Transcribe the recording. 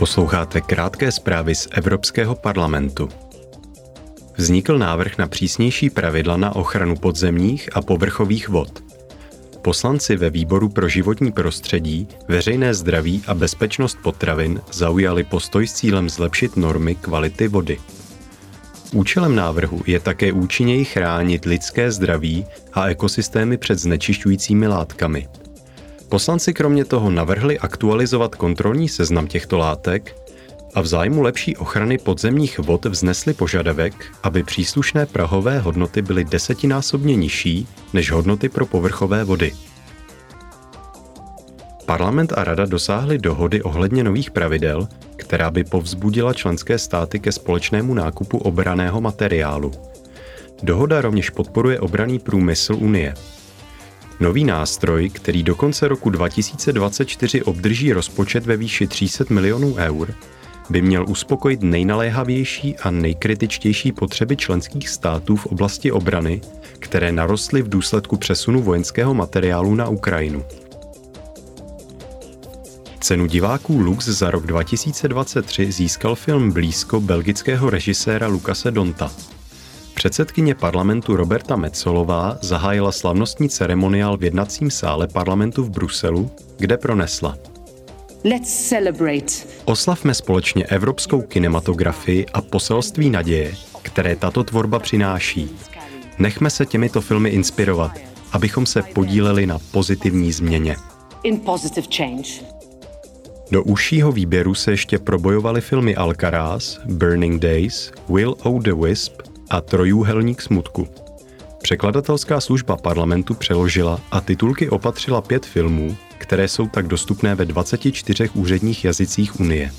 Posloucháte krátké zprávy z Evropského parlamentu. Vznikl návrh na přísnější pravidla na ochranu podzemních a povrchových vod. Poslanci ve výboru pro životní prostředí, veřejné zdraví a bezpečnost potravin zaujali postoj s cílem zlepšit normy kvality vody. Účelem návrhu je také účinněji chránit lidské zdraví a ekosystémy před znečišťujícími látkami – Poslanci kromě toho navrhli aktualizovat kontrolní seznam těchto látek a v zájmu lepší ochrany podzemních vod vznesli požadavek, aby příslušné prahové hodnoty byly desetinásobně nižší než hodnoty pro povrchové vody. Parlament a Rada dosáhly dohody ohledně nových pravidel, která by povzbudila členské státy ke společnému nákupu obraného materiálu. Dohoda rovněž podporuje obraný průmysl Unie – Nový nástroj, který do konce roku 2024 obdrží rozpočet ve výši 300 milionů eur, by měl uspokojit nejnaléhavější a nejkritičtější potřeby členských států v oblasti obrany, které narostly v důsledku přesunu vojenského materiálu na Ukrajinu. Cenu diváků Lux za rok 2023 získal film Blízko belgického režiséra Lukase Donta. Předsedkyně parlamentu Roberta Metzolová zahájila slavnostní ceremoniál v jednacím sále parlamentu v Bruselu, kde pronesla. Let's celebrate. Oslavme společně evropskou kinematografii a poselství naděje, které tato tvorba přináší. Nechme se těmito filmy inspirovat, abychom se podíleli na pozitivní změně. Do užšího výběru se ještě probojovaly filmy Alcaraz, Burning Days, Will o the Wisp a Trojúhelník smutku. Překladatelská služba parlamentu přeložila a titulky opatřila pět filmů, které jsou tak dostupné ve 24 úředních jazycích Unie.